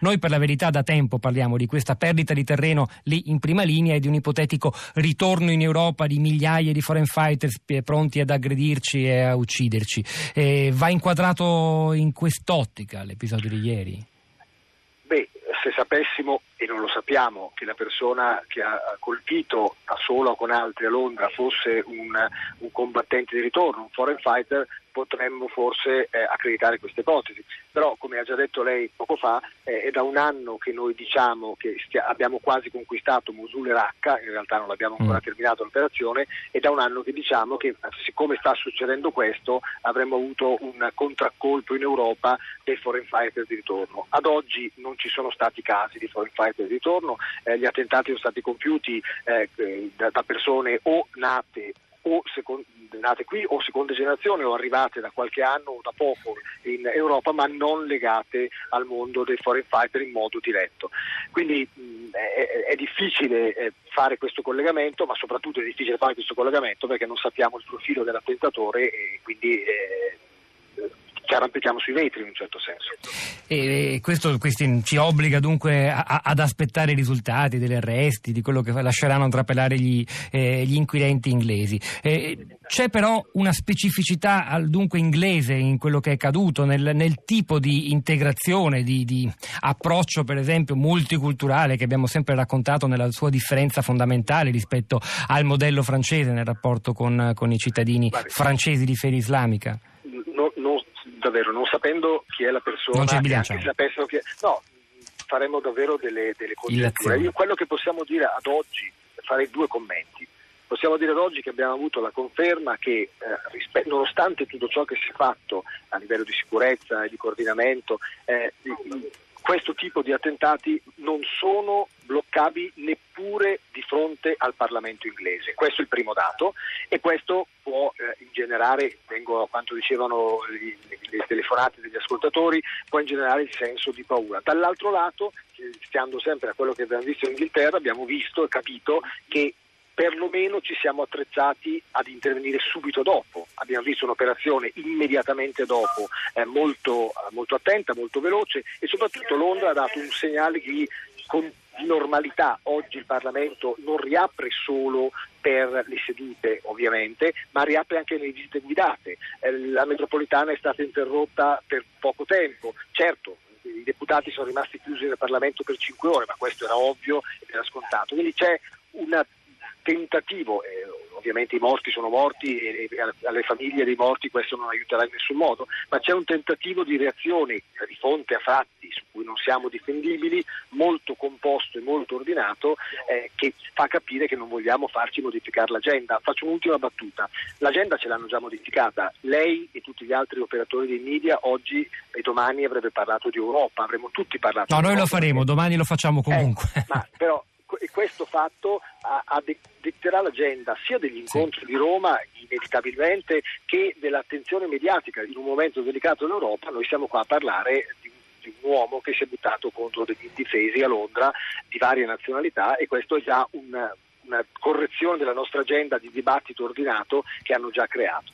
Noi per la verità da tempo parliamo di questa perdita di terreno lì in prima linea e di un ipotetico ritorno in Europa di migliaia di foreign fighters pronti ad aggredirci e a ucciderci. Eh, va inquadrato in quest'ottica l'episodio di ieri? Beh, se sapessimo, e non lo sappiamo, che la persona che ha colpito da sola o con altri a Londra fosse un, un combattente di ritorno, un foreign fighter, potremmo forse eh, accreditare questa ipotesi. Però, come ha già detto lei poco fa, eh, è da un anno che noi diciamo che stia, abbiamo quasi conquistato Mosul e Raqqa, in realtà non l'abbiamo ancora mm. terminato l'operazione, è da un anno che diciamo che siccome sta succedendo questo avremmo avuto un contraccolpo in Europa dei foreign fighter di ritorno. Ad oggi non ci sono stati casi di foreign fighter di ritorno, eh, gli attentati sono stati compiuti eh, da, da persone o nate o secondo, nate qui o seconda generazione o arrivate da qualche anno o da poco in Europa ma non legate al mondo dei foreign fighter in modo diretto. Quindi mh, è, è, difficile eh, fare questo collegamento ma soprattutto è difficile fare questo collegamento perché non sappiamo il profilo dell'attentatore e quindi eh, arrampichiamo sui vetri in un certo senso. E questo, questo ci obbliga dunque a, ad aspettare i risultati degli arresti, di quello che lasceranno trapelare gli, eh, gli inquirenti inglesi. Eh, c'è però una specificità al dunque inglese in quello che è caduto, nel, nel tipo di integrazione, di, di, approccio per esempio multiculturale che abbiamo sempre raccontato nella sua differenza fondamentale rispetto al modello francese nel rapporto con, con i cittadini francesi di fede islamica sapendo chi è la persona, non c'è anche sapessero chi è, no, faremo davvero delle, delle congetture. Io quello che possiamo dire ad oggi, farei due commenti. Possiamo dire ad oggi che abbiamo avuto la conferma che, eh, nonostante tutto ciò che si è fatto a livello di sicurezza e di coordinamento, eh, questo tipo di attentati non sono bloccabili neppure di fronte al Parlamento inglese. Questo è il primo dato e questo può ingenerare, vengo a quanto dicevano le telefonate degli ascoltatori, può ingenerare il senso di paura. Dall'altro lato, stando sempre a quello che abbiamo visto in Inghilterra, abbiamo visto e capito che perlomeno ci siamo attrezzati ad intervenire subito dopo. Abbiamo visto un'operazione immediatamente dopo, eh, molto, molto, attenta, molto veloce e soprattutto Londra ha dato un segnale di, di normalità. Oggi il Parlamento non riapre solo per le sedute ovviamente, ma riapre anche le visite guidate. Eh, la metropolitana è stata interrotta per poco tempo. Certo, i deputati sono rimasti chiusi nel Parlamento per cinque ore, ma questo era ovvio ed era scontato. Quindi c'è una tentativo, eh, ovviamente i morti sono morti e, e, alle famiglie dei morti questo non aiuterà in nessun modo, ma c'è un tentativo di reazione di fronte a fatti su cui non siamo difendibili, molto composto e molto ordinato, eh, che fa capire che non vogliamo farci modificare l'agenda. Faccio un'ultima battuta, l'agenda ce l'hanno già modificata, lei e tutti gli altri operatori dei media oggi e domani avrebbe parlato di Europa, avremmo tutti parlato no, di Europa. No, noi lo faremo, domani lo facciamo comunque. Eh, ma però questo fatto a, a detterà l'agenda sia degli incontri sì. di Roma inevitabilmente che dell'attenzione mediatica in un momento delicato in Europa. Noi siamo qua a parlare di di un uomo che si è buttato contro degli indifesi a Londra di varie nazionalità e questo è già un, una correzione della nostra agenda di dibattito ordinato che hanno già creato.